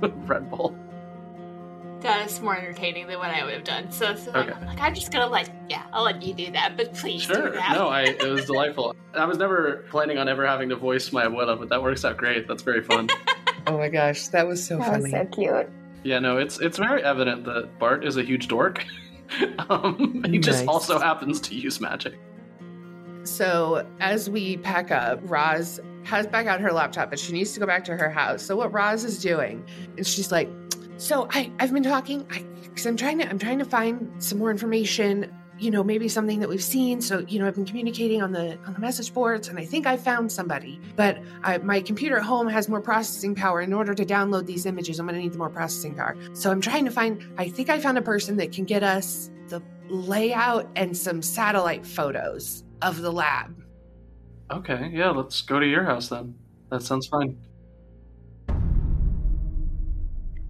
Red Bull. That is more entertaining than what I would have done. So, so like, Okay. I'm like, I'm just gonna let, yeah, I'll let you do that, but please Sure, do that. no, I it was delightful. I was never planning on ever having to voice my abuela, but that works out great. That's very fun. Oh my gosh, that was so That was funny. so cute. yeah, no, it's it's very evident that Bart is a huge dork. um, he just also happens to use magic. So as we pack up, Roz has back out her laptop, but she needs to go back to her house. So what Roz is doing and she's like, "So I I've been talking, I because I'm trying to I'm trying to find some more information. You know, maybe something that we've seen. So you know, I've been communicating on the on the message boards, and I think I found somebody. But I, my computer at home has more processing power. In order to download these images, I'm going to need the more processing power. So I'm trying to find. I think I found a person that can get us the layout and some satellite photos of the lab. Okay, yeah, let's go to your house then. That sounds fine.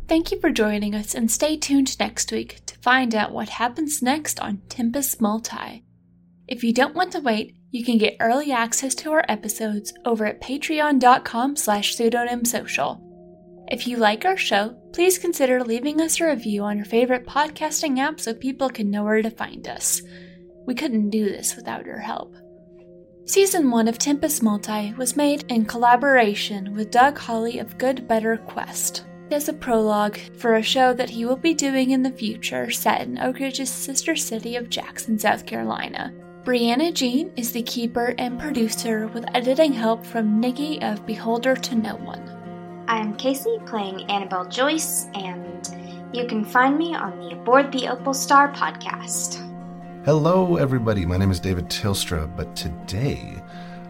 Thank you for joining us and stay tuned next week to find out what happens next on Tempest Multi. If you don't want to wait, you can get early access to our episodes over at patreon.com slash pseudonymsocial. If you like our show, please consider leaving us a review on your favorite podcasting app so people can know where to find us. We couldn't do this without your help. Season 1 of Tempest Multi was made in collaboration with Doug Holly of Good Better Quest as a prologue for a show that he will be doing in the future set in Oak Ridge's sister city of Jackson, South Carolina. Brianna Jean is the keeper and producer with editing help from Nikki of Beholder to No One. I'm Casey playing Annabelle Joyce, and you can find me on the Aboard the Opal Star podcast. Hello, everybody. My name is David Tilstra, but today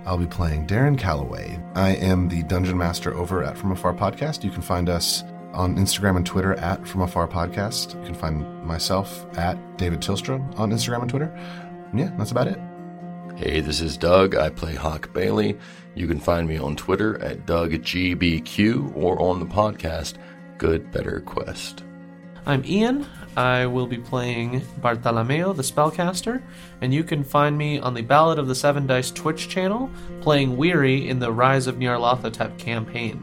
I'll be playing Darren Calloway. I am the dungeon master over at From Afar Podcast. You can find us on Instagram and Twitter at From Afar Podcast. You can find myself at David Tilstra on Instagram and Twitter. Yeah, that's about it. Hey, this is Doug. I play Hawk Bailey. You can find me on Twitter at DougGBQ or on the podcast Good Better Quest. I'm Ian. I will be playing Bartolomeo, the spellcaster, and you can find me on the Ballad of the Seven Dice Twitch channel, playing Weary in the Rise of Nyarlathotep campaign.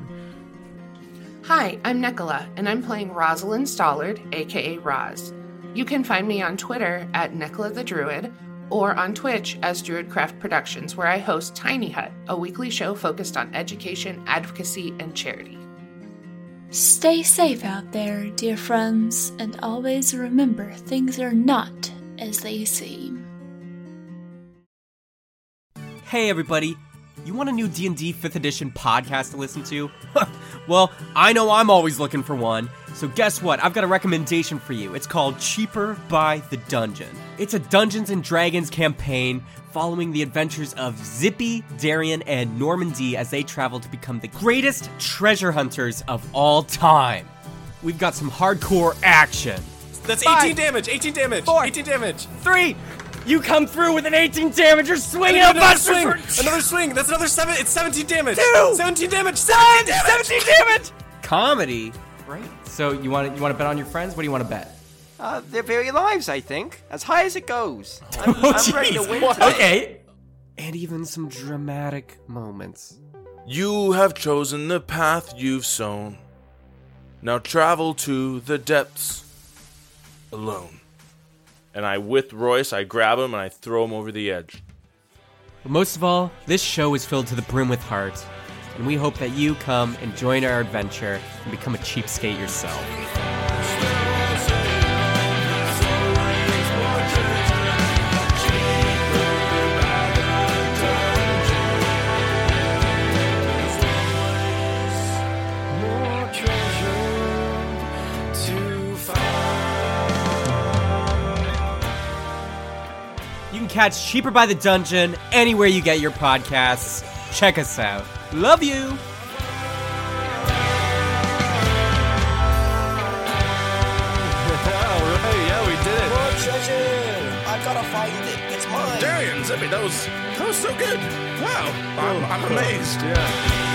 Hi, I'm Nicola, and I'm playing Rosalind Stollard, aka Roz. You can find me on Twitter at Nicola the Druid or on Twitch as Druidcraft Productions, where I host Tiny Hut, a weekly show focused on education, advocacy, and charity. Stay safe out there, dear friends, and always remember things are not as they seem. Hey everybody, you want a new D&D 5th edition podcast to listen to? well, I know I'm always looking for one. So guess what? I've got a recommendation for you. It's called Cheaper by the Dungeon. It's a Dungeons and Dragons campaign following the adventures of Zippy, Darian, and Normandy as they travel to become the greatest treasure hunters of all time. We've got some hardcore action. That's Five. 18 damage. 18 damage. Four. 18 damage. Three, you come through with an 18 damage. You're swinging a another swing. for Another swing. That's another seven. It's 17 damage. Two. 17 damage. Nine, 17 damage. 17 damage. Comedy. Great. So you want to you want to bet on your friends? What do you want to bet? Uh, their very lives, I think. As high as it goes. I'm, Oh, I'm ready to win today. Okay. And even some dramatic moments. You have chosen the path you've sown. Now travel to the depths alone. And I, with Royce, I grab him and I throw him over the edge. But most of all, this show is filled to the brim with heart, and we hope that you come and join our adventure and become a cheapskate yourself. You can catch Cheaper by the Dungeon anywhere you get your podcasts. Check us out. Love you! Alright, yeah, we did it. More treasure! I gotta find it. It's mine. Darian, Zippy, that was that was so good. Wow, I'm, I'm oh, amazed. Yeah.